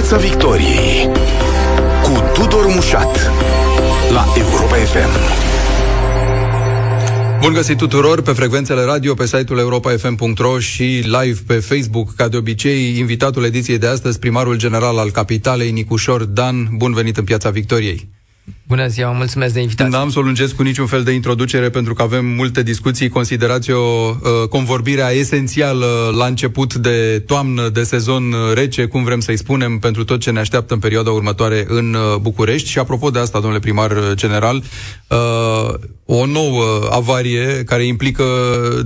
Piața Victoriei cu Tudor Mușat la Europa FM. Bun găsit tuturor pe frecvențele radio, pe site-ul europa.fm.ro și live pe Facebook, ca de obicei, invitatul ediției de astăzi, primarul general al capitalei, Nicușor Dan. Bun venit în Piața Victoriei! Bună ziua, mulțumesc de invitație. N-am să o lungesc cu niciun fel de introducere pentru că avem multe discuții. Considerați o uh, convorbirea esențială la început de toamnă, de sezon rece, cum vrem să-i spunem, pentru tot ce ne așteaptă în perioada următoare în uh, București. Și apropo de asta, domnule primar general, uh, o nouă avarie care implică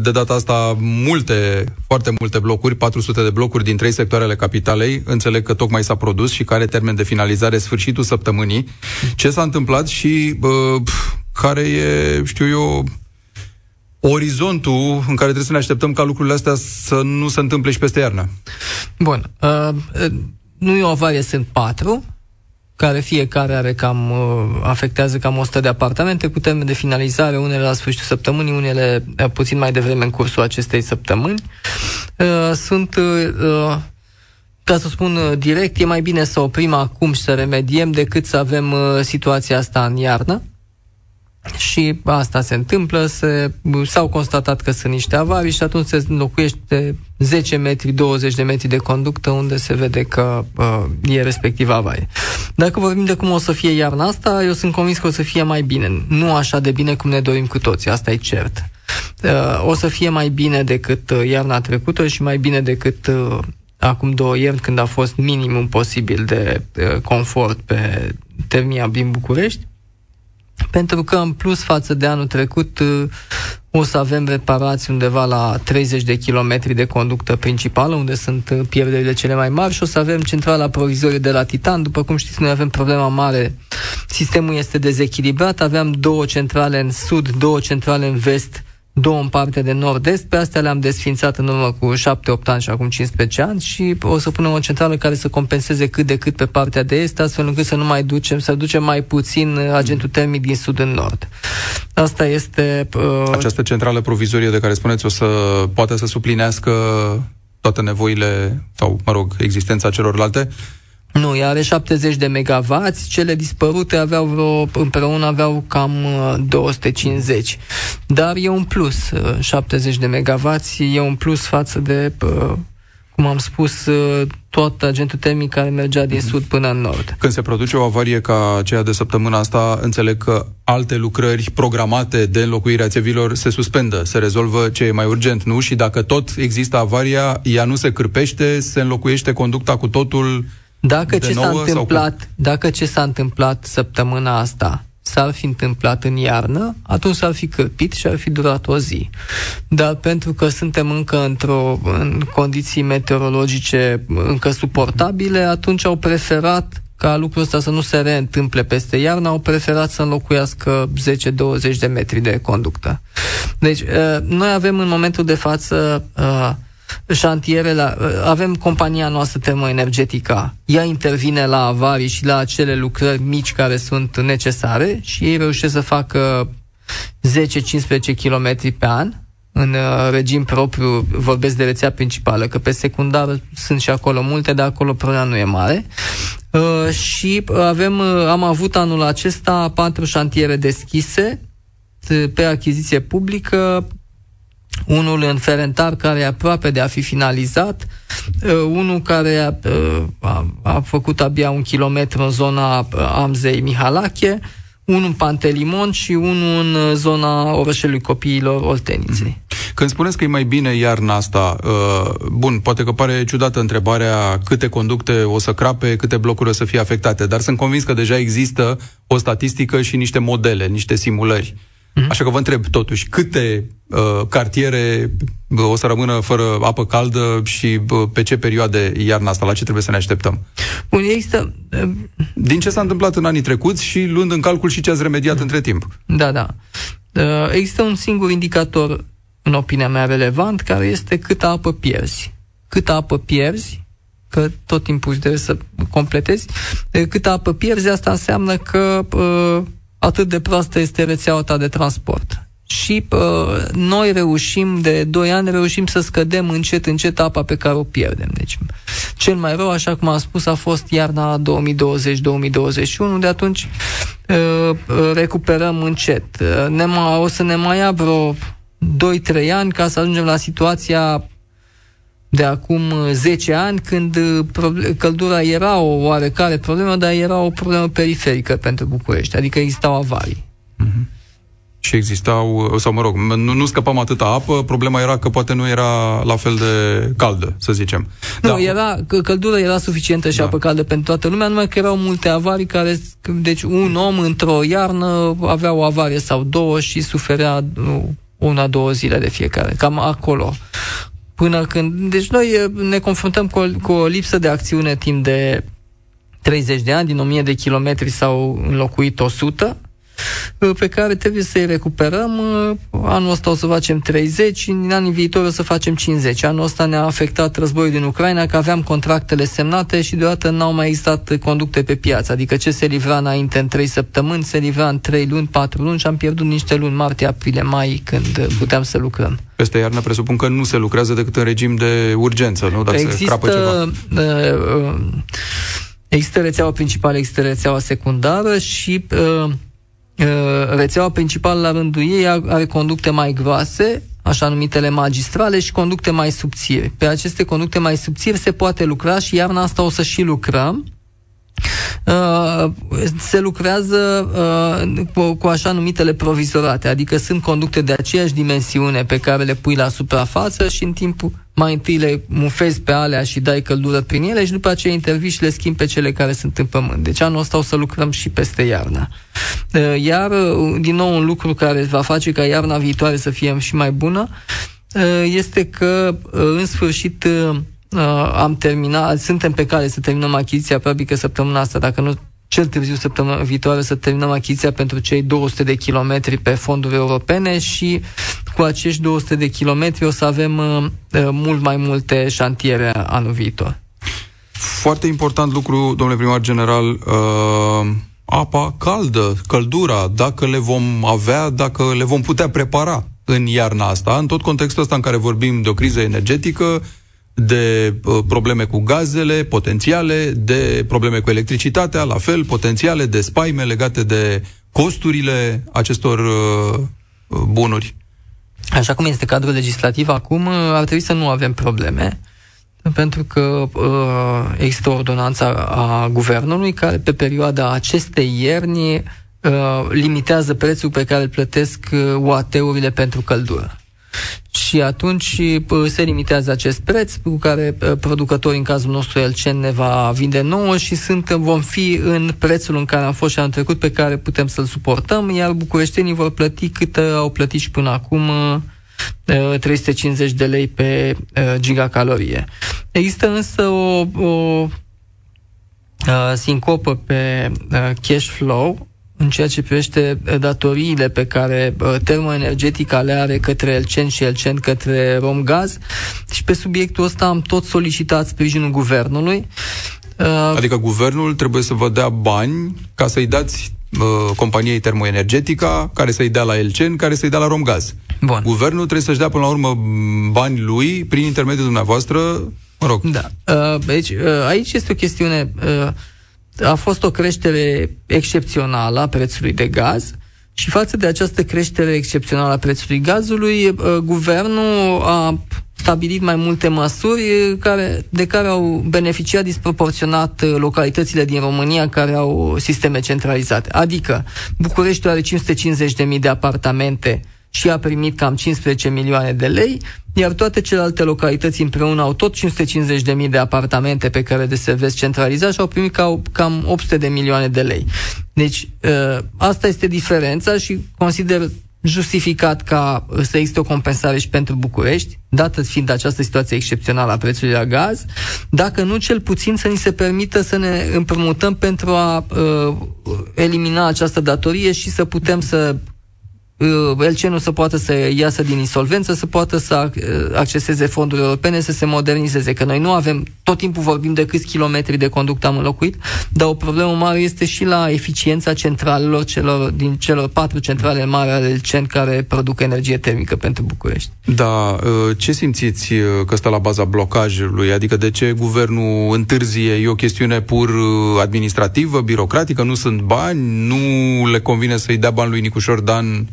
de data asta multe, foarte multe blocuri, 400 de blocuri din trei sectoarele capitalei. Înțeleg că tocmai s-a produs și care termen de finalizare sfârșitul săptămânii. Ce s-a întâmplat și bă, care e, știu eu, orizontul în care trebuie să ne așteptăm ca lucrurile astea să nu se întâmple și peste iarnă? Bun. Uh, nu e o avarie, sunt patru care fiecare are cam, uh, afectează cam 100 de apartamente cu termen de finalizare, unele la sfârșitul săptămânii, unele uh, puțin mai devreme în cursul acestei săptămâni. Uh, sunt, ca să spun direct, e mai bine să oprim acum și să remediem decât să avem situația asta în iarnă și asta se întâmplă, se, s-au constatat că sunt niște avarii și atunci se înlocuiește 10 metri, 20 de metri de conductă unde se vede că uh, e respectiv avarie. Dacă vorbim de cum o să fie iarna asta, eu sunt convins că o să fie mai bine. Nu așa de bine cum ne dorim cu toții, asta e cert. Uh, o să fie mai bine decât uh, iarna trecută și mai bine decât uh, acum două ieri când a fost minimum posibil de uh, confort pe termia din București pentru că în plus față de anul trecut uh, o să avem reparații undeva la 30 de kilometri de conductă principală, unde sunt uh, pierderile cele mai mari și o să avem centrala provizorie de la Titan. După cum știți, noi avem problema mare, sistemul este dezechilibrat, aveam două centrale în sud, două centrale în vest, două în partea de nord-est, pe astea le-am desfințat în urmă cu 7-8 ani și acum 15 ani și o să punem o centrală care să compenseze cât de cât pe partea de est, astfel încât să nu mai ducem, să ducem mai puțin agentul termic din sud în nord. Asta este... Uh... Această centrală provizorie de care spuneți o să poate să suplinească toate nevoile sau, mă rog, existența celorlalte nu, ea are 70 de megawatts, cele dispărute aveau vreo, împreună aveau cam 250. Uh, Dar e un plus, 70 uh, de megawatts e un plus față de, uh, cum am spus, tot agentul termic care mergea din mhm. sud până în nord. Când se produce o avarie ca aceea de săptămâna asta, înțeleg că alte lucrări programate de înlocuire a țevilor se suspendă, se rezolvă ce e mai urgent, nu? Și dacă tot există avaria, ea nu se cârpește, se înlocuiește conducta cu totul dacă ce s-a întâmplat, dacă ce s-a întâmplat săptămâna asta s-ar fi întâmplat în iarnă, atunci s-ar fi cârpit și ar fi durat o zi. Dar pentru că suntem încă într-o în condiții meteorologice încă suportabile, atunci au preferat ca lucrul ăsta să nu se reîntâmple peste iarnă, au preferat să înlocuiască 10-20 de metri de conductă. Deci, uh, noi avem în momentul de față uh, șantiere, la, avem compania noastră termoenergetică, ea intervine la avarii și la acele lucrări mici care sunt necesare și ei reușesc să facă 10-15 km pe an în uh, regim propriu, vorbesc de rețea principală, că pe secundar sunt și acolo multe, dar acolo problema nu e mare. Uh, și avem, uh, am avut anul acesta patru șantiere deschise pe achiziție publică, unul în Ferentar care e aproape de a fi finalizat, uh, unul care a, uh, a, a făcut abia un kilometru în zona uh, Amzei Mihalache, unul în Pantelimon și unul în zona orășelui copiilor Olteniței. Mhm. Când spuneți că e mai bine iarna asta, bun, poate că pare ciudată întrebarea câte conducte o să crape, câte blocuri o să fie afectate, dar sunt convins că deja există o statistică și niște modele, niște simulări. Mm-hmm. Așa că vă întreb totuși, câte uh, cartiere uh, o să rămână fără apă caldă și uh, pe ce perioade iarna asta, la ce trebuie să ne așteptăm? Bun, există... Uh... Din ce s-a întâmplat în anii trecuți și luând în calcul și ce ați remediat mm-hmm. între timp. Da, da. Uh, există un singur indicator, în opinia mea, relevant, care este câtă apă pierzi. Câtă apă pierzi, că tot timpul trebuie să completezi, câtă apă pierzi, asta înseamnă că uh, atât de proastă este rețeaua ta de transport. și uh, noi reușim, de 2 ani, reușim să scădem încet, încet apa pe care o pierdem. Deci, cel mai rău, așa cum am spus, a fost iarna 2020-2021, de atunci uh, recuperăm încet. Uh, ne ma, o să ne mai ia vreo 2-3 ani ca să ajungem la situația de acum 10 ani, când căldura era o oarecare problemă, dar era o problemă periferică pentru București, adică existau avarii. Mm-hmm și existau, sau mă rog, nu, nu scăpam atâta apă, problema era că poate nu era la fel de caldă, să zicem. Nu, da. era, că căldura era suficientă și da. apă caldă pentru toată lumea, numai că erau multe avarii care, deci un om într-o iarnă avea o avarie sau două și suferea una, două zile de fiecare, cam acolo. Până când, deci noi ne confruntăm cu o, cu o lipsă de acțiune timp de 30 de ani, din 1000 de kilometri s-au înlocuit 100, Uh, pe care trebuie să-i recuperăm. Uh, anul ăsta o să facem 30, în anii viitori o să facem 50. Anul ăsta ne-a afectat războiul din Ucraina, că aveam contractele semnate și deodată n-au mai existat conducte pe piață. Adică ce se livra înainte în 3 săptămâni, se livra în 3 luni, 4 luni și am pierdut niște luni, martie, aprilie, mai, când puteam să lucrăm. Peste iarnă presupun că nu se lucrează decât în regim de urgență, nu? Dacă Există, se crapă ceva. Uh, uh, există rețeaua principală, există rețeaua secundară și uh, Uh, rețeaua principală la rândul ei are conducte mai groase, așa numitele magistrale și conducte mai subțiri. Pe aceste conducte mai subțiri se poate lucra și iarna asta o să și lucrăm Uh, se lucrează uh, cu, cu așa numitele provizorate, adică sunt conducte de aceeași dimensiune pe care le pui la suprafață și în timpul mai întâi le mufezi pe alea și dai căldură prin ele și după aceea intervii și le schimbi pe cele care sunt în pământ. Deci anul ăsta o să lucrăm și peste iarna. Uh, iar, din nou, un lucru care va face ca iarna viitoare să fie și mai bună este că, în sfârșit, uh, am terminat, suntem pe care să terminăm achiziția probabil săptămâna asta, dacă nu cel târziu săptămâna viitoare să terminăm achiziția pentru cei 200 de kilometri pe fonduri europene și cu acești 200 de kilometri o să avem uh, uh, mult mai multe șantiere anul viitor. Foarte important lucru, domnule primar general, uh, apa caldă, căldura, dacă le vom avea, dacă le vom putea prepara în iarna asta, în tot contextul ăsta în care vorbim de o criză energetică, de uh, probleme cu gazele potențiale, de probleme cu electricitatea, la fel, potențiale, de spaime legate de costurile acestor uh, uh, bunuri. Așa cum este cadrul legislativ acum, ar trebui să nu avem probleme, pentru că uh, există o ordonanță a guvernului care pe perioada acestei ierni uh, limitează prețul pe care îl plătesc uh, UAT-urile pentru căldură și atunci se limitează acest preț cu care producătorii, în cazul nostru Elcen, ne va vinde nouă și sunt, vom fi în prețul în care am fost și anul trecut pe care putem să-l suportăm, iar bucureștenii vor plăti cât au plătit și până acum 350 de lei pe gigacalorie. Există însă o, o sincopă pe cash flow în ceea ce privește uh, datoriile pe care uh, termoenergetica le are către Elcen și Elcen către Romgaz și pe subiectul ăsta am tot solicitat sprijinul guvernului. Uh, adică guvernul trebuie să vă dea bani ca să-i dați uh, companiei termoenergetica, care să-i dea la Elcen, care să-i dea la Romgaz. Bun. Guvernul trebuie să-și dea până la urmă bani lui prin intermediul dumneavoastră, mă rog. Da. Uh, deci, uh, aici este o chestiune uh, a fost o creștere excepțională a prețului de gaz și față de această creștere excepțională a prețului gazului, uh, guvernul a stabilit mai multe măsuri care, de care au beneficiat disproporționat uh, localitățile din România care au sisteme centralizate. Adică Bucureștiul are 550.000 de apartamente și a primit cam 15 milioane de lei, iar toate celelalte localități împreună au tot 550.000 de apartamente pe care de vezi centralizat și au primit ca, cam 800 de milioane de lei. Deci, ă, asta este diferența și consider justificat ca să existe o compensare și pentru București, dată fiind această situație excepțională a prețului la gaz, dacă nu cel puțin să ni se permită să ne împrumutăm pentru a uh, elimina această datorie și să putem să Elcenu să poată să iasă din insolvență, să poată să acceseze fonduri europene, să se modernizeze. Că noi nu avem, tot timpul vorbim de câți kilometri de conduct am înlocuit, dar o problemă mare este și la eficiența centralelor celor, din celor patru centrale mari ale Elcen care produc energie termică pentru București. Da, ce simțiți că stă la baza blocajului? Adică de ce guvernul întârzie? E o chestiune pur administrativă, birocratică, nu sunt bani, nu le convine să-i dea bani lui Nicușor Dan,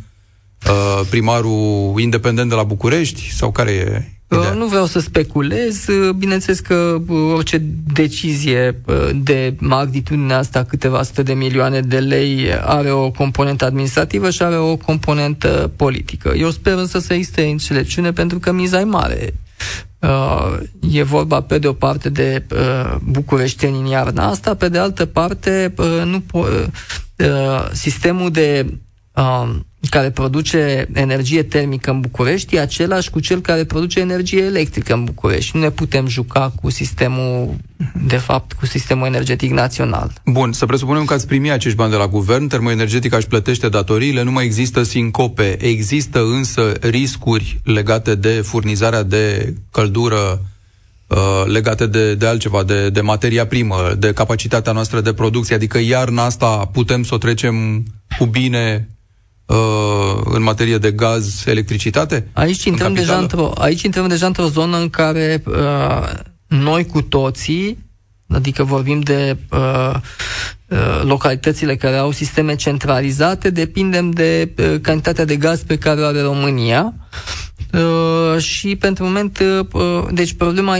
uh, primarul independent de la București, sau care e Ideea. Nu vreau să speculez. Bineînțeles că orice decizie de magnitudinea asta, câteva sute de milioane de lei, are o componentă administrativă și are o componentă politică. Eu sper însă să existe înțelepciune pentru că miza e mare. Uh, e vorba pe de o parte de uh, bucureșteni în iarna asta, pe de altă parte uh, nu po- uh, sistemul de uh, care produce energie termică în București e același cu cel care produce energie electrică în București. Nu ne putem juca cu sistemul, de fapt, cu sistemul energetic național. Bun, să presupunem că ați primi acești bani de la guvern, termoenergetica își plătește datoriile, nu mai există sincope. Există însă riscuri legate de furnizarea de căldură uh, legate de, de altceva, de, de materia primă, de capacitatea noastră de producție, adică iarna asta putem să o trecem cu bine uh, în materie de gaz, electricitate? Aici intrăm, în deja într-o, aici intrăm deja într-o zonă în care uh, noi cu toții, adică vorbim de uh, uh, localitățile care au sisteme centralizate, depindem de uh, cantitatea de gaz pe care o are România. Uh, și pentru moment, uh, deci problema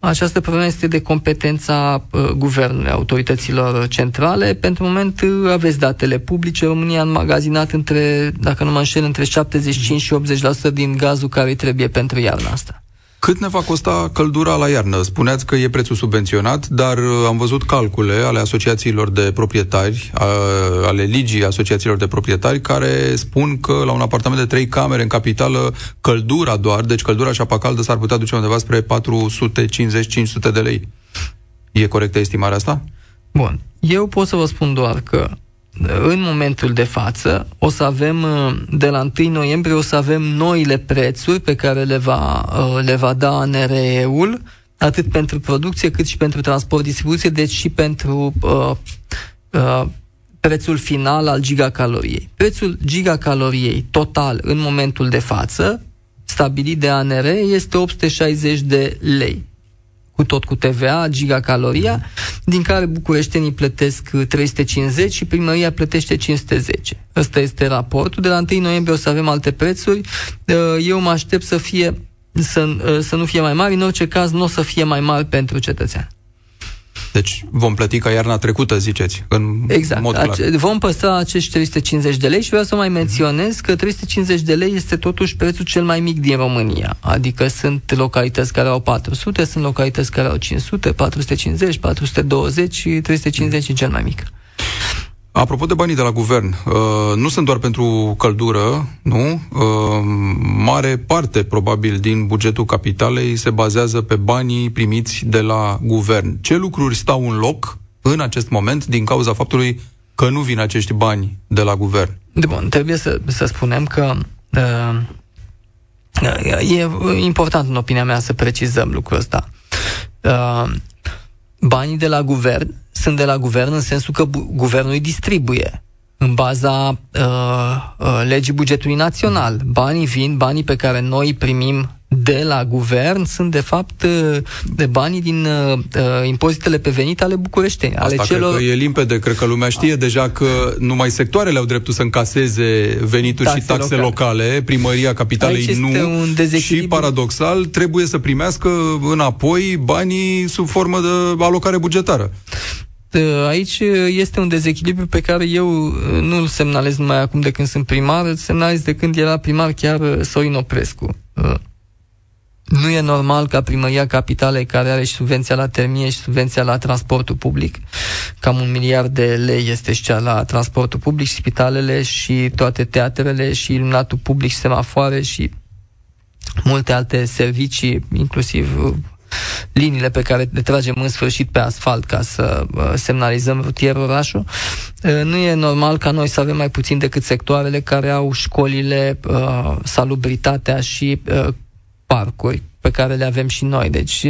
această problemă este de competența uh, guvernului, autorităților centrale. Pentru moment uh, aveți datele publice. România a înmagazinat între, dacă nu mă înșel, între 75 și 80% din gazul care îi trebuie pentru iarna asta. Cât ne va costa căldura la iarnă? Spuneați că e prețul subvenționat, dar uh, am văzut calcule ale asociațiilor de proprietari, ale ligii asociațiilor de proprietari, care spun că la un apartament de trei camere în capitală, căldura doar, deci căldura și apa caldă s-ar putea duce undeva spre 450-500 de lei. E corectă estimarea asta? Bun. Eu pot să vă spun doar că în momentul de față o să avem, uh, de la 1 noiembrie, o să avem noile prețuri pe care le va, uh, le va da NRE-ul, atât pentru producție cât și pentru transport, distribuție, deci și pentru uh, uh, prețul final al gigacaloriei. Prețul gigacaloriei total în momentul de față, stabilit de ANR, este 860 de lei cu tot cu TVA, gigacaloria, din care bucureștenii plătesc 350 și primăria plătește 510. Ăsta este raportul. De la 1 noiembrie o să avem alte prețuri. Eu mă aștept să fie să, să nu fie mai mari, în orice caz nu o să fie mai mari pentru cetățean. Deci vom plăti ca iarna trecută, ziceți, în exact. mod clar. Ace- vom păstra acești 350 de lei și vreau să mai menționez că 350 de lei este totuși prețul cel mai mic din România. Adică sunt localități care au 400, sunt localități care au 500, 450, 420 și 350 e cel mai mic. Apropo de banii de la guvern, uh, nu sunt doar pentru căldură, nu? Uh, mare parte, probabil, din bugetul capitalei se bazează pe banii primiți de la guvern. Ce lucruri stau în loc în acest moment din cauza faptului că nu vin acești bani de la guvern? De bun, trebuie să, să spunem că uh, e important, în opinia mea, să precizăm lucrul ăsta. Uh, banii de la guvern sunt de la guvern în sensul că bu- guvernul îi distribuie în baza uh, uh, legii bugetului național. Banii vin, banii pe care noi îi primim de la guvern sunt de fapt uh, de banii din uh, uh, impozitele pe venit ale bucureșteni. Asta ale celor... cred că e limpede, cred că lumea știe deja că numai sectoarele au dreptul să încaseze venituri taxe și taxe locale. locale, primăria capitalei nu un și paradoxal trebuie să primească înapoi banii sub formă de alocare bugetară. Aici este un dezechilibru pe care eu nu-l semnalez numai acum de când sunt primar, îl semnalez de când era primar chiar Sorin Oprescu. Nu e normal ca primăria capitalei, care are și subvenția la termie și subvenția la transportul public, cam un miliard de lei este și cea la transportul public, și spitalele și toate teatrele și iluminatul public și semafoare și multe alte servicii, inclusiv liniile pe care le tragem în sfârșit pe asfalt ca să uh, semnalizăm rutier orașul, nu e normal ca noi să avem mai puțin decât sectoarele care au școlile, uh, salubritatea și uh, parcuri pe care le avem și noi. Deci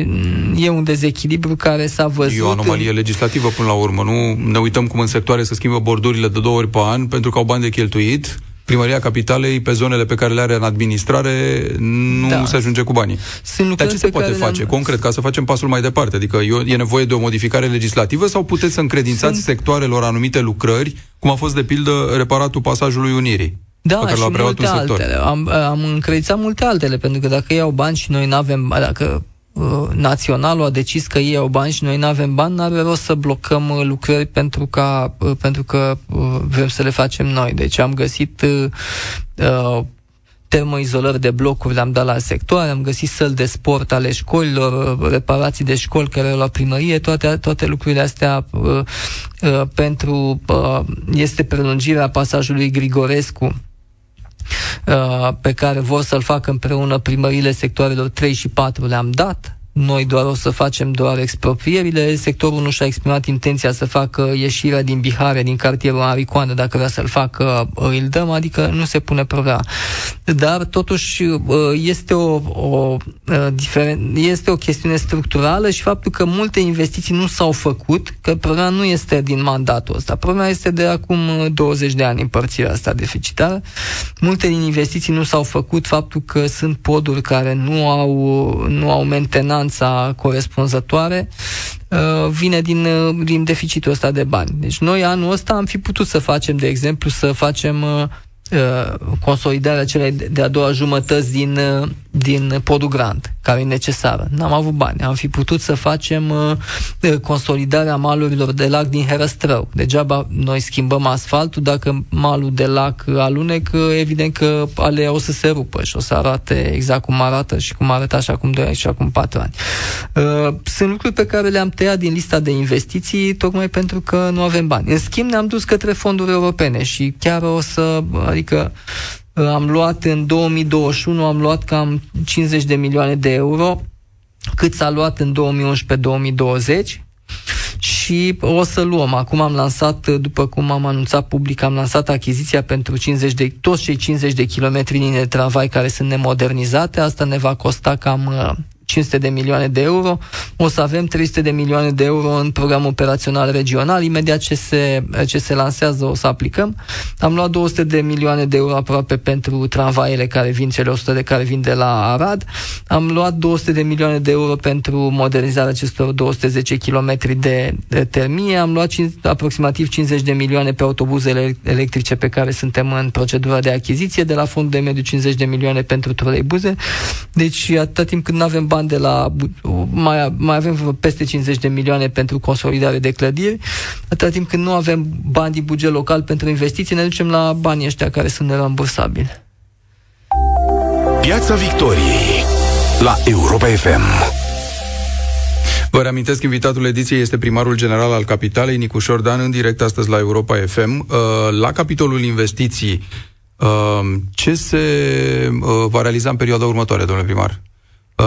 e un dezechilibru care s-a văzut... E o anomalie în... legislativă până la urmă. Nu ne uităm cum în sectoare se schimbă bordurile de două ori pe an pentru că au bani de cheltuit Primăria Capitalei, pe zonele pe care le are în administrare, nu da. se ajunge cu banii. Sunt Dar ce se poate face concret ca să facem pasul mai departe? Adică e nevoie de o modificare legislativă sau puteți să încredințați Sunt... sectoarelor anumite lucrări, cum a fost de pildă reparatul pasajului Unirii? Da, pe care și multe altele. Am, am încredințat multe altele, pentru că dacă iau bani și noi nu avem, dacă Uh, naționalul a decis că ei au bani și noi nu avem bani, n-are rost să blocăm uh, lucrări pentru, ca, uh, pentru că vrem să le facem noi. Deci am găsit uh, termoizolări de blocuri le-am dat la sectoare, am găsit săli de sport ale școlilor, reparații de școli care la primărie, toate, toate lucrurile astea uh, uh, pentru uh, este prelungirea pasajului Grigorescu Uh, pe care vor să-l facă împreună primările sectoarelor 3 și 4 le-am dat noi doar o să facem doar exproprierile, sectorul nu și-a exprimat intenția să facă ieșirea din Bihare, din cartierul Aricoană, dacă vrea să-l facă, îl dăm, adică nu se pune problema. Dar totuși este o, o, este o chestiune structurală și faptul că multe investiții nu s-au făcut, că problema nu este din mandatul ăsta, problema este de acum 20 de ani împărțirea asta deficitară. Multe din investiții nu s-au făcut, faptul că sunt poduri care nu au, nu au mentenat finanța corespunzătoare uh, vine din, uh, din deficitul ăsta de bani. Deci noi anul ăsta am fi putut să facem, de exemplu, să facem uh, Uh, consolidarea celei de-a doua jumătăți din, uh, din podul Grand, care e necesară. N-am avut bani. Am fi putut să facem uh, consolidarea malurilor de lac din Herăstrău. Degeaba noi schimbăm asfaltul, dacă malul de lac alunec, evident că alea o să se rupă și o să arate exact cum arată și cum arăta așa acum 2 ani și acum 4 ani. Sunt lucruri pe care le-am tăiat din lista de investiții tocmai pentru că nu avem bani. În schimb, ne-am dus către fonduri europene și chiar o să Adică uh, am luat în 2021, am luat cam 50 de milioane de euro, cât s-a luat în 2011-2020 și o să luăm. Acum am lansat, după cum am anunțat public, am lansat achiziția pentru 50 de, toți cei 50 de kilometri de tramvai care sunt nemodernizate. Asta ne va costa cam uh, 500 de milioane de euro, o să avem 300 de milioane de euro în programul operațional regional, imediat ce se, ce se lansează o să aplicăm. Am luat 200 de milioane de euro aproape pentru tramvaiele care vin, cele 100 de care vin de la Arad. Am luat 200 de milioane de euro pentru modernizarea acestor 210 km de, de termie. Am luat 5, aproximativ 50 de milioane pe autobuzele electrice pe care suntem în procedura de achiziție, de la fondul de mediu 50 de milioane pentru troleibuze. Deci atâta timp când nu avem bani bani de la... Mai, mai avem peste 50 de milioane pentru consolidare de clădiri. Atâta timp când nu avem bani din buget local pentru investiții, ne ducem la banii ăștia care sunt nerambursabili. Piața Victoriei la Europa FM. Vă reamintesc, invitatul ediției este primarul general al Capitalei, Nicu Șordan, în direct astăzi la Europa FM. Uh, la capitolul investiții, uh, ce se uh, va realiza în perioada următoare, domnule primar?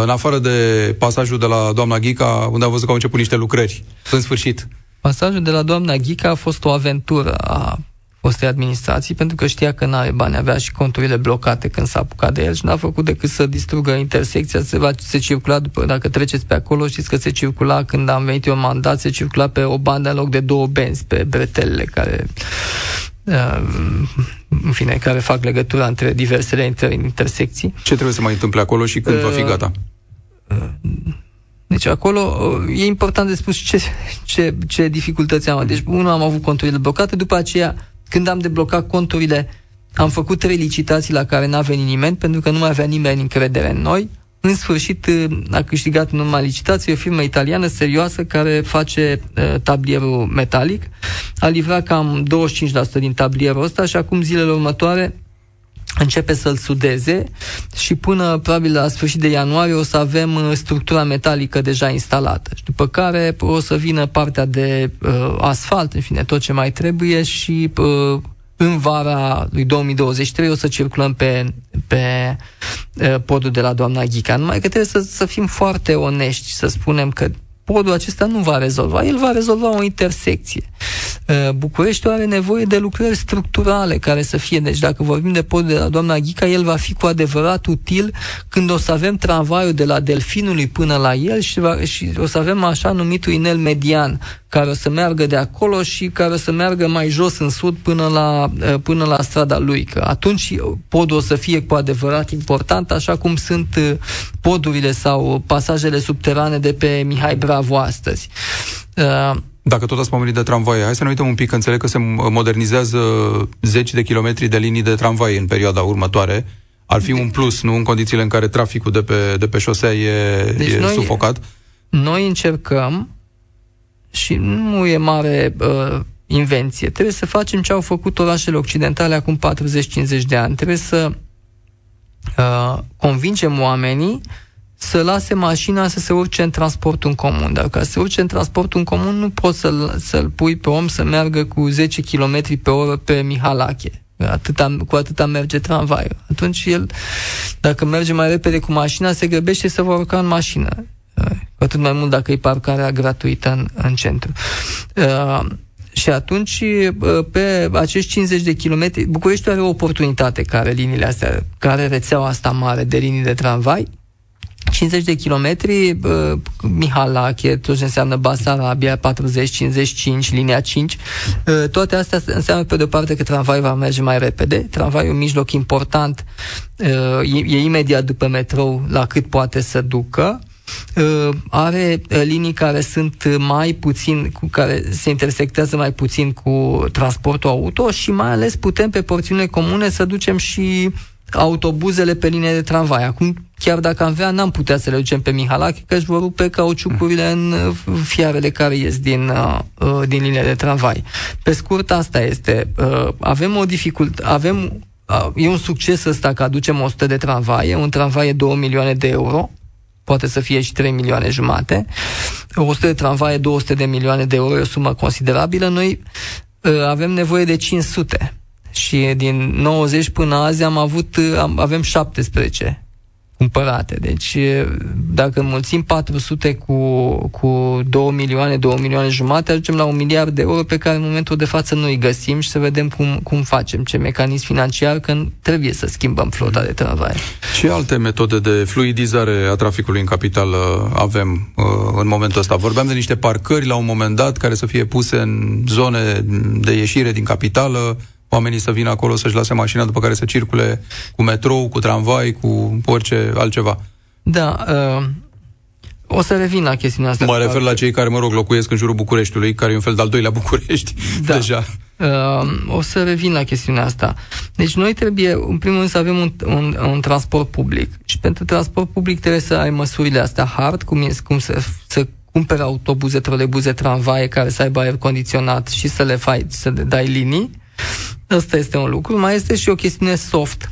În afară de pasajul de la doamna Ghica, unde am văzut că au început niște lucrări. În sfârșit. Pasajul de la doamna Ghica a fost o aventură a fostei administrații, pentru că știa că nu are bani, avea și conturile blocate când s-a apucat de el și n-a făcut decât să distrugă intersecția, se, va, se circula, după, dacă treceți pe acolo, știți că se circula, când am venit eu în mandat, se circula pe o bandă în loc de două benzi, pe bretelele care uh, în fine, care fac legătura între diversele inter- intersecții. Ce trebuie să mai întâmple acolo și când uh, va fi uh, gata? Uh, deci acolo uh, e important de spus ce, ce, ce dificultăți am. Deci, unul, am avut conturile blocate, după aceea, când am deblocat conturile, am făcut trei licitații la care n-a venit nimeni, pentru că nu mai avea nimeni încredere în noi. În sfârșit, a câștigat în urma licitației o firmă italiană serioasă care face uh, tablierul metalic. A livrat cam 25% din tablierul ăsta și acum zilele următoare începe să-l sudeze și până probabil la sfârșit de ianuarie o să avem uh, structura metalică deja instalată. Și după care o să vină partea de uh, asfalt, în fine, tot ce mai trebuie și uh, în vara lui 2023 o să circulăm pe, pe uh, podul de la doamna Ghica. Numai că trebuie să, să fim foarte onești, să spunem că podul acesta nu va rezolva. El va rezolva o intersecție. Uh, Bucureștiul are nevoie de lucrări structurale care să fie. Deci dacă vorbim de podul de la doamna Ghica, el va fi cu adevărat util când o să avem tramvaiul de la Delfinului până la el și, va, și o să avem așa numitul inel median care o să meargă de acolo și care o să meargă mai jos în sud până la, uh, până la strada lui. Că atunci podul o să fie cu adevărat important, așa cum sunt uh, podurile sau pasajele subterane de pe Mihai Bravo astăzi. Dacă tot ați pomenit de tramvaie, hai să ne uităm un pic, că înțeleg că se modernizează zeci de kilometri de linii de tramvai în perioada următoare. Ar fi un plus, nu în condițiile în care traficul de pe, de pe șosea e, deci e noi, sufocat? Noi încercăm și nu e mare uh, invenție. Trebuie să facem ce au făcut orașele occidentale acum 40-50 de ani. Trebuie să uh, convingem oamenii să lase mașina să se urce în transportul în comun. Dar ca să se urce în transportul în comun, nu poți să-l, să-l pui pe om să meargă cu 10 km pe oră pe Mihalache. Atâta, cu atâta merge tramvaiul. Atunci el, dacă merge mai repede cu mașina, se grăbește să va urca în mașină. Cu atât mai mult dacă e parcarea gratuită în, în centru. Uh, și atunci, uh, pe acești 50 de kilometri, Bucureștiul are o oportunitate care liniile astea, care rețeaua asta mare de linii de tramvai, 50 de kilometri, uh, Mihalache, tot ce înseamnă Basarabia, 40, 55, linia 5, uh, toate astea înseamnă pe de-o parte că tramvaiul va merge mai repede, tramvaiul un mijloc important, uh, e, e imediat după metrou la cât poate să ducă, uh, are uh, linii care sunt mai puțin, cu care se intersectează mai puțin cu transportul auto și mai ales putem pe porțiune comune să ducem și autobuzele pe linie de tramvai. Acum, chiar dacă am vrea, n-am putea să le ducem pe Mihalache, că își vor rupe cauciucurile în uh, fiarele care ies din, uh, uh, din linie de tramvai. Pe scurt, asta este. Avem o dificultate, avem E un succes ăsta că aducem 100 de tramvaie, un tramvai e 2 milioane de euro, poate să fie și 3 milioane jumate. 100 de tramvaie, 200 de milioane de euro e o sumă considerabilă. Noi avem nevoie de 500 și din 90 până azi am avut, am, avem 17 cumpărate. Deci, dacă înmulțim 400 cu, cu 2 milioane, 2 milioane jumate, ajungem la un miliard de euro pe care în momentul de față nu îi găsim și să vedem cum, cum facem, ce mecanism financiar, când trebuie să schimbăm flota de tramvai. Ce alte metode de fluidizare a traficului în capitală avem uh, în momentul ăsta? Vorbeam de niște parcări la un moment dat care să fie puse în zone de ieșire din capitală, oamenii să vină acolo să-și lase mașina, după care să circule cu metrou, cu tramvai, cu orice altceva. Da, uh, o să revin la chestiunea asta. Mă refer la cei care, mă rog, locuiesc în jurul Bucureștiului, care e un fel de-al doilea București, da. deja. Uh, o să revin la chestiunea asta. Deci noi trebuie, în primul rând, să avem un, un, un transport public. Și pentru transport public trebuie să ai măsurile astea hard, cum, e, cum să, să cumperi autobuze, trolebuze, tramvaie care să aibă aer condiționat și să le faci, să le dai linii. Ăsta este un lucru. Mai este și o chestiune soft.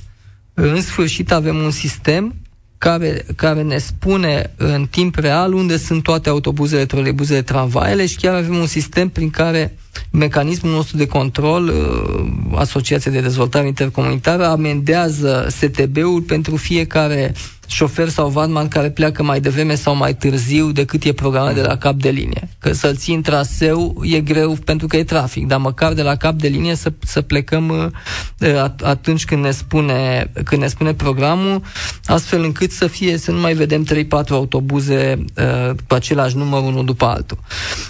În sfârșit avem un sistem care, care ne spune în timp real unde sunt toate autobuzele, trolebuzele, tramvaiele și chiar avem un sistem prin care mecanismul nostru de control, uh, Asociația de Dezvoltare Intercomunitară, amendează STB-ul pentru fiecare șofer sau vanman care pleacă mai devreme sau mai târziu decât e programat de la cap de linie. Că să-l ții în traseu e greu pentru că e trafic, dar măcar de la cap de linie să, să plecăm uh, atunci când ne, spune, când ne spune programul, astfel încât să fie să nu mai vedem 3-4 autobuze uh, cu același număr unul după altul.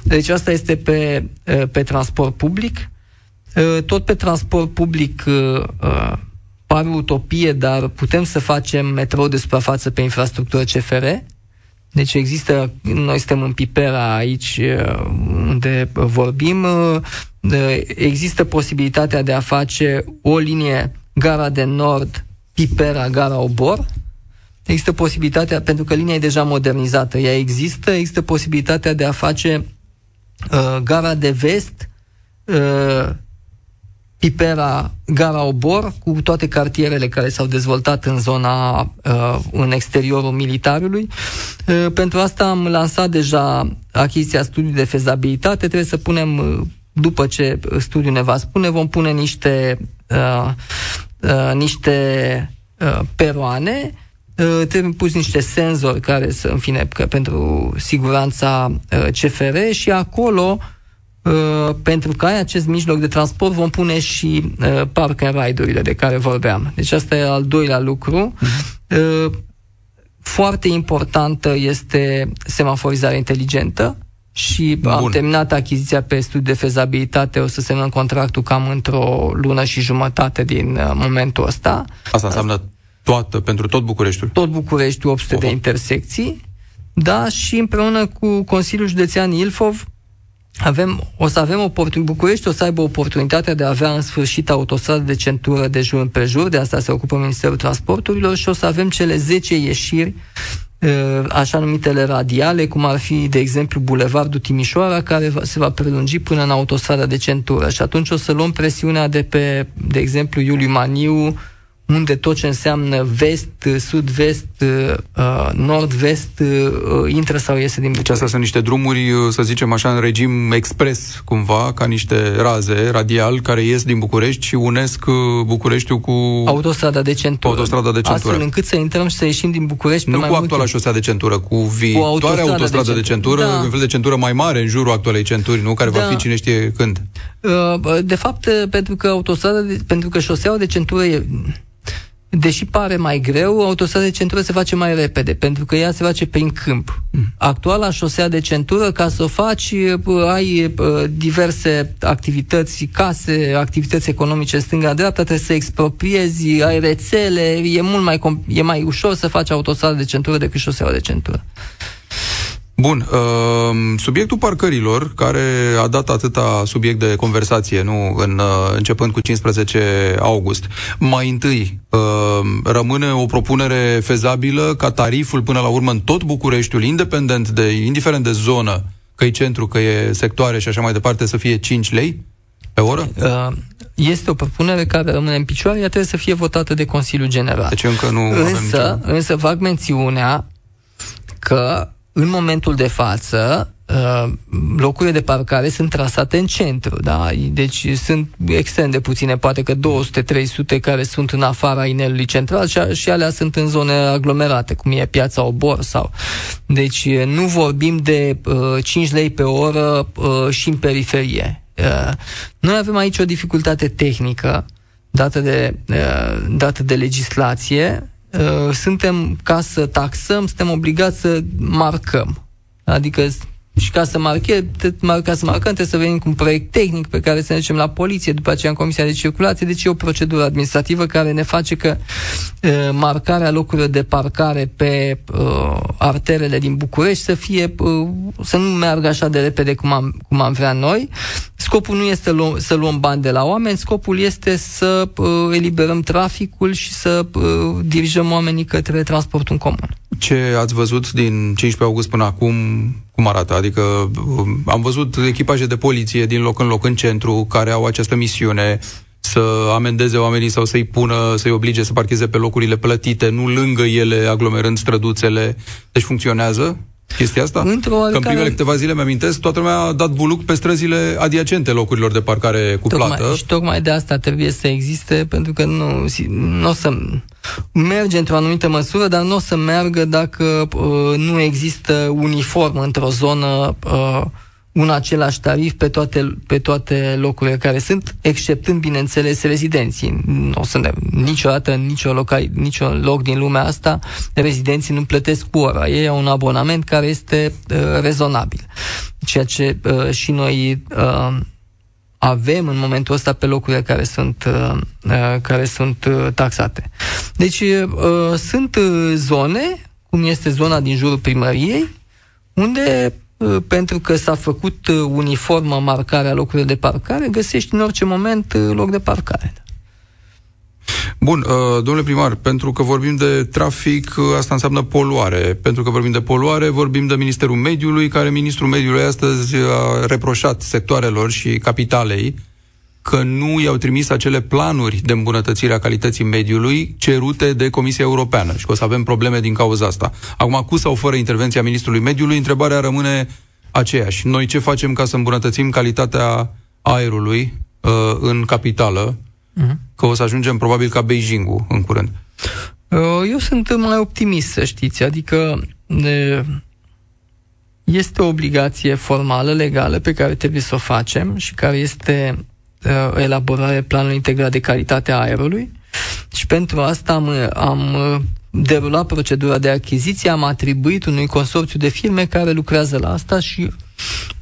Deci asta este pe, uh, pe transport public. Tot pe transport public pare utopie, dar putem să facem metrou de suprafață pe infrastructură CFR. Deci există, noi suntem în Pipera aici uh, unde vorbim, uh, există posibilitatea de a face o linie gara de nord, Pipera, gara Obor, Există posibilitatea, pentru că linia e deja modernizată, ea există, există posibilitatea de a face uh, gara de vest, uh, Pipera, Gara Obor, cu toate cartierele care s-au dezvoltat în zona, uh, în exteriorul militarului. Uh, pentru asta am lansat deja achiziția studiului de fezabilitate. Trebuie să punem, uh, după ce studiul ne va spune, vom pune niște, uh, uh, niște uh, peroane uh, trebuie pus niște senzori care să, în fine, că pentru siguranța uh, CFR și acolo Uh, pentru că ai acest mijloc de transport vom pune și uh, park and ride-urile de care vorbeam. Deci asta e al doilea lucru. Uh, foarte importantă este semaforizarea inteligentă și Bun. am terminat achiziția pe studiu de fezabilitate, o să semnăm contractul cam într-o lună și jumătate din uh, momentul ăsta. Asta înseamnă toată, pentru tot Bucureștiul? Tot Bucureștiul, 800 Oho. de intersecții. Da, și împreună cu Consiliul Județean Ilfov avem, o să avem oportunitate, București o să aibă oportunitatea de a avea în sfârșit autostradă de centură de jur împrejur, de asta se ocupă Ministerul Transporturilor și o să avem cele 10 ieșiri uh, așa numitele radiale, cum ar fi, de exemplu, Bulevardul Timișoara, care se va prelungi până în autostrada de centură. Și atunci o să luăm presiunea de pe, de exemplu, Iuliu Maniu, unde tot ce înseamnă vest, sud-vest, uh, nord-vest uh, intră sau iese din București. Deci astea sunt niște drumuri, uh, să zicem așa, în regim expres, cumva, ca niște raze radial care ies din București și unesc Bucureștiul cu autostrada de centură. Autostrada de centură. Astfel încât să intrăm și să ieșim din București Nu pe cu actuala șosea de centură, cu viitoarea cu autostradă de, de centură, da. un fel de centură mai mare în jurul actualei centuri, nu? Care da. va fi cine știe când. De fapt, pentru că autostrada, de, pentru că șoseaua de centură e deși pare mai greu, autostrada de centură se face mai repede, pentru că ea se face prin câmp. Mm. Actuala șosea de centură, ca să o faci, ai diverse activități, case, activități economice stânga-dreapta, trebuie să expropriezi, ai rețele, e mult mai, e mai ușor să faci autostradă de centură decât șoseaua de centură. Bun, uh, subiectul parcărilor, care a dat atâta subiect de conversație, nu, în, uh, începând cu 15 august, mai întâi uh, rămâne o propunere fezabilă ca tariful până la urmă în tot Bucureștiul, independent de, indiferent de zonă, că e centru, că e sectoare și așa mai departe, să fie 5 lei pe oră? Uh, este o propunere care rămâne în picioare, ea trebuie să fie votată de Consiliul General. Deci încă nu însă, avem însă fac mențiunea că în momentul de față, uh, locurile de parcare sunt trasate în centru, da? Deci sunt extrem de puține, poate că 200-300 care sunt în afara inelului central și, și alea sunt în zone aglomerate, cum e piața Obor sau... Deci nu vorbim de uh, 5 lei pe oră uh, și în periferie. Uh, noi avem aici o dificultate tehnică dată de, uh, dată de legislație Uh, suntem, ca să taxăm, suntem obligați să marcăm. Adică și ca să marchem, ca să marcăm, trebuie să venim cu un proiect tehnic pe care să ne ducem la poliție, după aceea în Comisia de Circulație, deci e o procedură administrativă care ne face că uh, marcarea locurilor de parcare pe uh, arterele din București să fie, uh, să nu meargă așa de repede cum am, cum am vrea noi. Scopul nu este lu- să luăm bani de la oameni, scopul este să uh, eliberăm traficul și să uh, dirijăm oamenii către transportul în comun. Ce ați văzut din 15 august până acum cum arată? Adică um, am văzut echipaje de poliție din loc în loc în centru care au această misiune să amendeze oamenii sau să-i pună, să-i oblige să parcheze pe locurile plătite, nu lângă ele, aglomerând străduțele. Deci funcționează? Chestia asta? Într-o că în primele câteva zile, mi-amintesc, toată lumea a dat buluc pe străzile adiacente locurilor de parcare cu tocmai, plată. Și tocmai de asta trebuie să existe, pentru că nu, nu o să merge într-o anumită măsură, dar nu o să meargă dacă uh, nu există uniform într-o zonă uh, un același tarif pe toate, pe toate locurile care sunt, exceptând, bineînțeles, rezidenții. Nu o să ne, niciodată, în nicio, loca, nicio loc din lumea asta, rezidenții nu plătesc cu ora. Ei au un abonament care este uh, rezonabil. Ceea ce uh, și noi uh, avem în momentul ăsta pe locurile care sunt, uh, uh care sunt uh, taxate. Deci uh, sunt uh, zone, cum este zona din jurul primăriei, unde Uh, pentru că s-a făcut uh, uniformă marcarea locurilor de parcare, găsești în orice moment uh, loc de parcare. Bun, domnule primar, pentru că vorbim de trafic, asta înseamnă poluare. Pentru că vorbim de poluare, vorbim de Ministerul Mediului, care Ministrul Mediului astăzi a reproșat sectoarelor și capitalei că nu i-au trimis acele planuri de îmbunătățire a calității mediului cerute de Comisia Europeană și că o să avem probleme din cauza asta. Acum, cu sau fără intervenția Ministrului Mediului, întrebarea rămâne aceeași. Noi ce facem ca să îmbunătățim calitatea aerului uh, în capitală, uh-huh. că o să ajungem probabil ca Beijing-ul în curând? Uh, eu sunt mai optimist, să știți, adică... De este o obligație formală, legală, pe care trebuie să o facem și care este uh, elaborarea planului integrat de calitate a aerului. Și pentru asta am, am uh, derulat procedura de achiziție, am atribuit unui consorțiu de firme care lucrează la asta și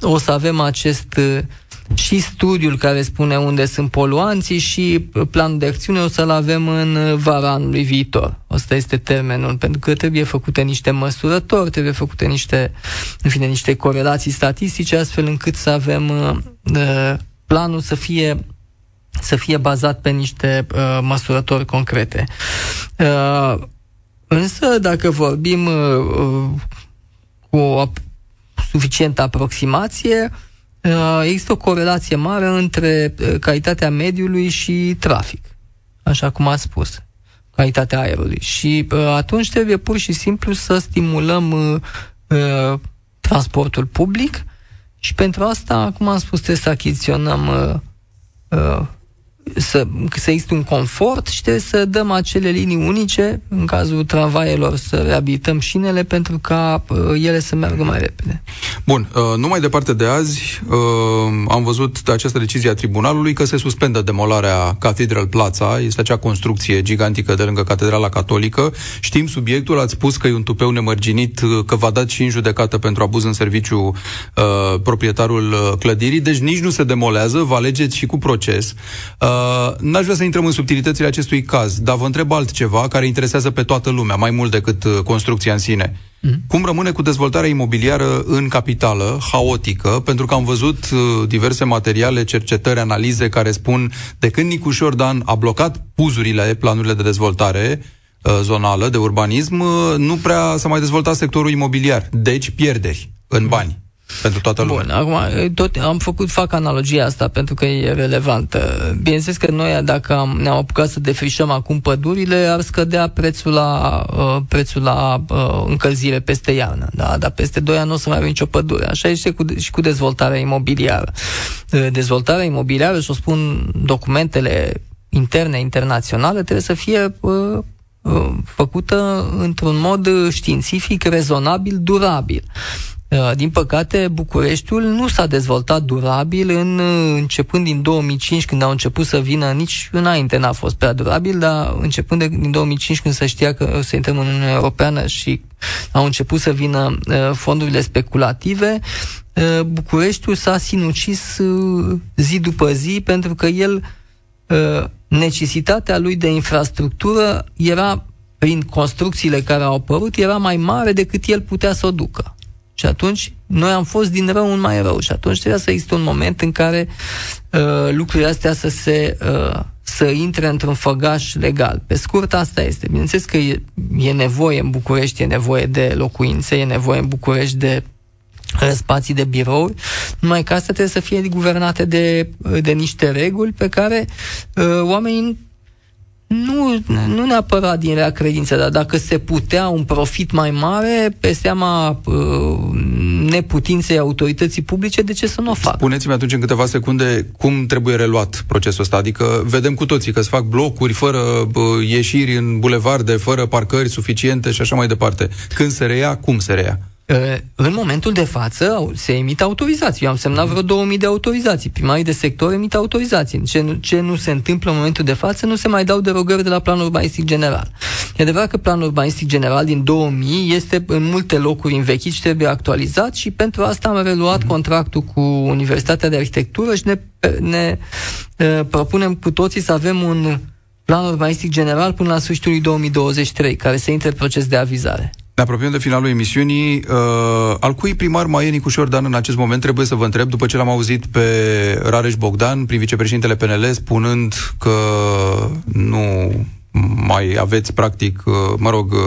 o să avem acest uh, și studiul care spune unde sunt poluanții și planul de acțiune o să-l avem în vara anului viitor. Asta este termenul, pentru că trebuie făcute niște măsurători, trebuie făcute niște, în fine, niște corelații statistice, astfel încât să avem uh, planul să fie să fie bazat pe niște uh, măsurători concrete. Uh, însă, dacă vorbim uh, cu o suficientă aproximație, uh, Uh, există o corelație mare între uh, calitatea mediului și trafic, așa cum a spus, calitatea aerului. Și uh, atunci trebuie pur și simplu să stimulăm transportul public și pentru asta, cum am spus, trebuie să achiziționăm să, să existe un confort și trebuie să dăm acele linii unice, în cazul tramvaielor să reabilităm șinele pentru ca uh, ele să meargă mai repede. Bun, uh, nu mai departe de azi uh, am văzut această decizie a tribunalului că se suspendă demolarea Catedral Plața, este acea construcție gigantică de lângă Catedrala Catolică. Știm subiectul, ați spus că e un tupeu nemărginit, uh, că v-a dat și în judecată pentru abuz în serviciu uh, proprietarul uh, clădirii, deci nici nu se demolează, vă alegeți și cu proces. Uh, Uh, n-aș vrea să intrăm în subtilitățile acestui caz, dar vă întreb altceva care interesează pe toată lumea, mai mult decât uh, construcția în sine. Mm. Cum rămâne cu dezvoltarea imobiliară în capitală, haotică, pentru că am văzut uh, diverse materiale, cercetări, analize care spun de când Nicu Șordan a blocat puzurile, planurile de dezvoltare, uh, zonală, de urbanism, uh, nu prea s-a mai dezvoltat sectorul imobiliar. Deci pierderi în bani pentru toată lumea. Bun, acum tot, am făcut, fac analogia asta pentru că e relevantă. Bineînțeles că noi, dacă am, ne-am apucat să defrișăm acum pădurile, ar scădea prețul la, uh, prețul la uh, încălzire peste iarnă. Da? Dar peste 2 ani nu o să mai avem nicio pădure. Așa este cu, și cu dezvoltarea imobiliară. Uh, dezvoltarea imobiliară, și o spun documentele interne, internaționale, trebuie să fie uh, uh făcută într-un mod științific, rezonabil, durabil. Uh, din păcate, Bucureștiul nu s-a dezvoltat durabil în, uh, începând din 2005, când au început să vină, nici înainte n-a fost prea durabil, dar începând de, din 2005, când se știa că o să intrăm în Uniunea Europeană și au început să vină uh, fondurile speculative, uh, Bucureștiul s-a sinucis uh, zi după zi, pentru că el, uh, necesitatea lui de infrastructură era prin construcțiile care au apărut, era mai mare decât el putea să o ducă. Și atunci noi am fost din rău în mai rău și atunci trebuia să existe un moment în care uh, lucrurile astea să se uh, să intre într-un făgaș legal. Pe scurt, asta este. Bineînțeles că e, e nevoie în București, e nevoie de locuințe, e nevoie în București de uh, spații de birouri, numai că astea trebuie să fie guvernate de, de niște reguli pe care uh, oamenii nu, nu neapărat din rea credință, dar dacă se putea un profit mai mare pe seama uh, neputinței autorității publice, de ce să nu o facă? Spuneți-mi atunci în câteva secunde cum trebuie reluat procesul ăsta. Adică vedem cu toții că se fac blocuri fără uh, ieșiri în bulevarde, fără parcări suficiente și așa mai departe. Când se reia, cum se reia? În momentul de față se emit autorizații. Eu am semnat vreo 2000 de autorizații. Primarii de sector emit autorizații. Ce nu, ce nu se întâmplă în momentul de față, nu se mai dau derogări de la planul urbanistic general. E adevărat că planul urbanistic general din 2000 este în multe locuri învechit și trebuie actualizat și pentru asta am reluat contractul cu Universitatea de Arhitectură și ne, ne uh, propunem cu toții să avem un plan urbanistic general până la sfârșitul 2023, care să intre în proces de avizare. Ne apropiem de finalul emisiunii. Uh, al cui primar mai e Nicu Șordan în acest moment? Trebuie să vă întreb, după ce l-am auzit pe Rareș Bogdan, prin vicepreședintele PNL, spunând că nu mai aveți, practic, uh, mă rog, uh,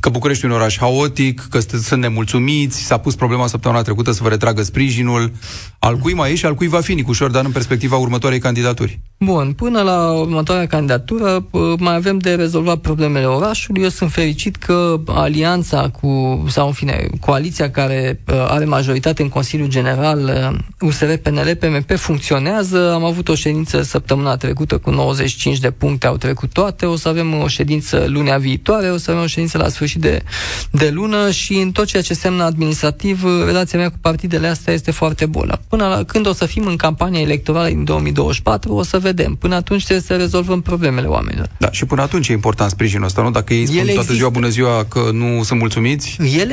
că București e un oraș haotic, că sunt nemulțumiți, s-a pus problema săptămâna trecută să vă retragă sprijinul. Al cui mai e și al cui va fi Nicu Șordan în perspectiva următoarei candidaturi? Bun, până la următoarea candidatură mai avem de rezolvat problemele orașului. Eu sunt fericit că alianța cu, sau în fine, coaliția care are majoritate în Consiliul General, USR, PNL, PMP, funcționează. Am avut o ședință săptămâna trecută cu 95 de puncte, au trecut toate. O să avem o ședință lunea viitoare, o să avem o ședință la sfârșit de, de lună și în tot ceea ce semnă administrativ, relația mea cu partidele astea este foarte bună. Până la când o să fim în campania electorală din 2024, o să vedem. Până atunci trebuie să rezolvăm problemele oamenilor. Da, și până atunci e important sprijinul ăsta, nu? Dacă ei spun el toată există. ziua bună ziua că nu sunt mulțumiți? El,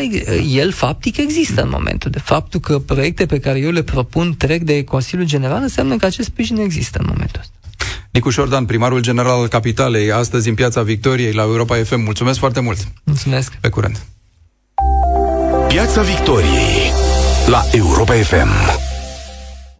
el faptic există în momentul de faptul că proiecte pe care eu le propun trec de Consiliul General înseamnă că acest sprijin există în momentul ăsta. Nicu Șordan, primarul general al Capitalei, astăzi în Piața Victoriei la Europa FM. Mulțumesc foarte mult! Mulțumesc! Pe curând! Piața Victoriei la Europa FM.